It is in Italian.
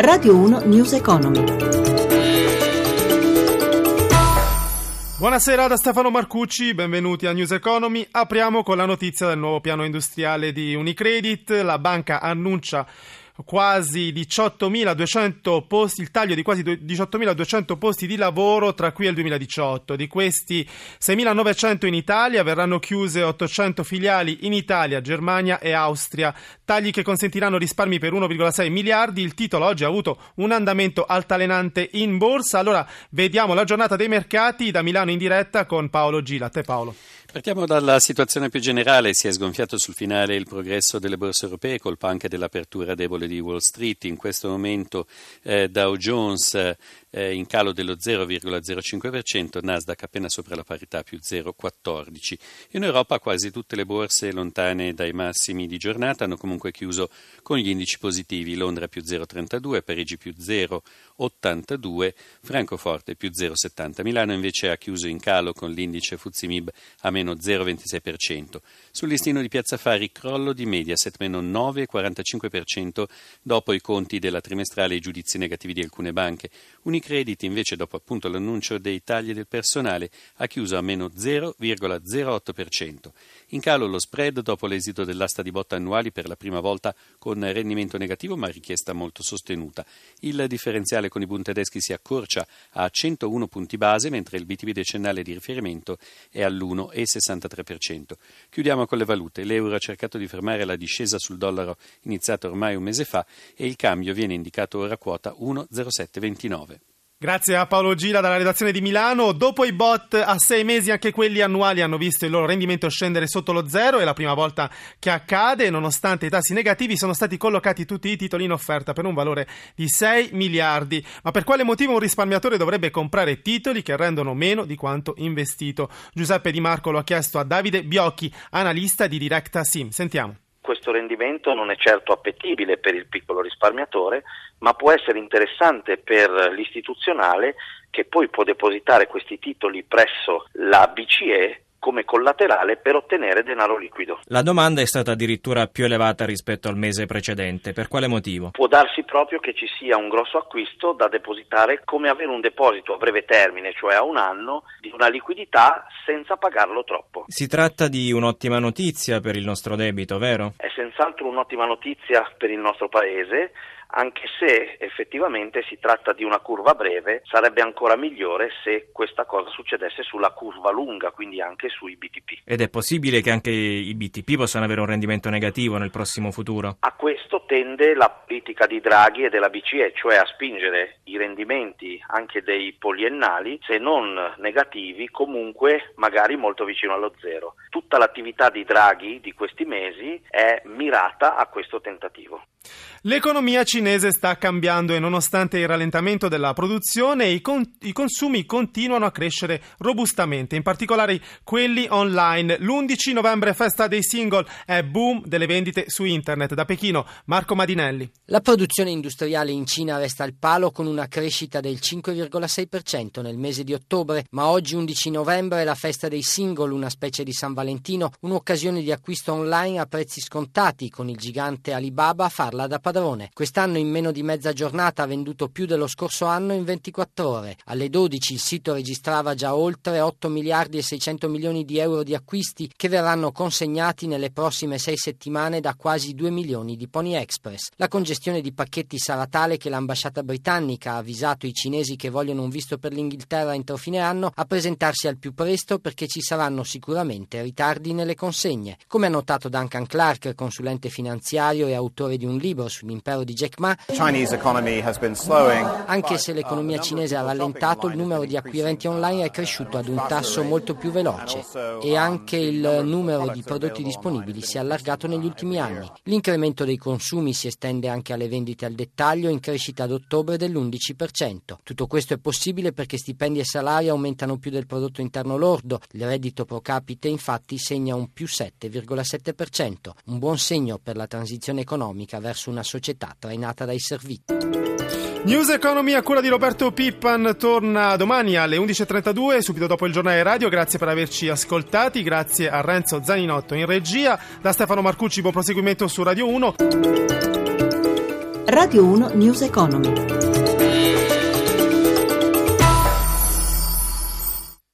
Radio 1 News Economy. Buonasera da Stefano Marcucci, benvenuti a News Economy. Apriamo con la notizia del nuovo piano industriale di Unicredit. La banca annuncia quasi 18.200 posti, il taglio di quasi 18.200 posti di lavoro tra qui e il 2018. Di questi 6.900 in Italia verranno chiuse 800 filiali in Italia, Germania e Austria. Tagli che consentiranno risparmi per 1,6 miliardi. Il titolo oggi ha avuto un andamento altalenante in borsa. Allora vediamo la giornata dei mercati da Milano in diretta con Paolo Gila. A te Paolo. Partiamo dalla situazione più generale. Si è sgonfiato sul finale il progresso delle borse europee, colpa anche dell'apertura debole di Wall Street. In questo momento eh, Dow Jones eh, in calo dello 0,05%, Nasdaq appena sopra la parità più 0,14%. In Europa quasi tutte le borse lontane dai massimi di giornata hanno comunque chiuso con gli indici positivi, Londra più 0,32, Parigi più 0,82, Francoforte più 0,70. Milano invece ha chiuso in calo con l'indice Fuzimib a meno 0,26%. Sul listino di Piazza Fari crollo di Mediaset meno 9,45% dopo i conti della trimestrale e i giudizi negativi di alcune banche. Unicredit invece dopo appunto l'annuncio dei tagli del personale ha chiuso a meno 0,08%. In calo lo spread dopo l'esito dell'asta di botta annuali per la prima volta con rendimento negativo ma richiesta molto sostenuta. Il differenziale con i Bund tedeschi si accorcia a 101 punti base mentre il BTP decennale di riferimento è all'1,63%. Chiudiamo con le valute. L'euro ha cercato di fermare la discesa sul dollaro iniziata ormai un mese fa e il cambio viene indicato ora a quota 1,0729. Grazie a Paolo Gira dalla redazione di Milano. Dopo i bot a sei mesi anche quelli annuali hanno visto il loro rendimento scendere sotto lo zero. È la prima volta che accade. Nonostante i tassi negativi sono stati collocati tutti i titoli in offerta per un valore di 6 miliardi. Ma per quale motivo un risparmiatore dovrebbe comprare titoli che rendono meno di quanto investito? Giuseppe Di Marco lo ha chiesto a Davide Biocchi, analista di Directa Sim. Sentiamo questo rendimento non è certo appetibile per il piccolo risparmiatore, ma può essere interessante per l'istituzionale che poi può depositare questi titoli presso la BCE come collaterale per ottenere denaro liquido. La domanda è stata addirittura più elevata rispetto al mese precedente. Per quale motivo? Può darsi proprio che ci sia un grosso acquisto da depositare come avere un deposito a breve termine, cioè a un anno, di una liquidità senza pagarlo troppo. Si tratta di un'ottima notizia per il nostro debito, vero? È senz'altro un'ottima notizia per il nostro Paese anche se effettivamente si tratta di una curva breve, sarebbe ancora migliore se questa cosa succedesse sulla curva lunga, quindi anche sui BTP. Ed è possibile che anche i BTP possano avere un rendimento negativo nel prossimo futuro? A questo tende la politica di Draghi e della BCE, cioè a spingere i rendimenti anche dei poliennali, se non negativi, comunque magari molto vicino allo zero. Tutta l'attività di Draghi di questi mesi è mirata a questo tentativo. L'economia cinese sta cambiando e nonostante il rallentamento della produzione i, con- i, consumi continuano a crescere robustamente, in particolare quelli online. L'11 novembre festa dei single è boom delle vendite su internet. Da Pechino Marco Madinelli. La produzione industriale in Cina resta al palo con una crescita del 5,6% nel mese di ottobre, ma oggi 11 novembre è la festa dei single, una specie di San Valentino, un'occasione di acquisto online a prezzi scontati con il gigante Alibaba a farla da padrone. Quest'anno in meno di mezza giornata ha venduto più dello scorso anno in 24 ore. Alle 12 il sito registrava già oltre 8 miliardi e 600 milioni di euro di acquisti che verranno consegnati nelle prossime sei settimane da quasi 2 milioni di Pony Express. La congestione di pacchetti sarà tale che l'ambasciata britannica ha avvisato i cinesi che vogliono un visto per l'Inghilterra entro fine anno a presentarsi al più presto perché ci saranno sicuramente ritardi nelle consegne. Come ha notato Duncan Clark, consulente finanziario e autore di un libro sull'impero di Jack Ma, anche se l'economia cinese ha rallentato, il numero di acquirenti online è cresciuto ad un tasso molto più veloce e anche il numero di prodotti disponibili si è allargato negli ultimi anni. L'incremento dei consumi si estende anche alle vendite al dettaglio, in crescita ad ottobre dell'11%. Tutto questo è possibile perché stipendi e salari aumentano più del prodotto interno lordo. Il reddito pro capite infatti segna un più 7,7%, un buon segno per la transizione economica verso una società trainata dai servizi. News Economy a cura di Roberto Pippan torna domani alle 11.32, subito dopo il giornale radio. Grazie per averci ascoltati, grazie a Renzo Zaninotto in regia. Da Stefano Marcucci, buon proseguimento su Radio 1. Radio 1 News Economy.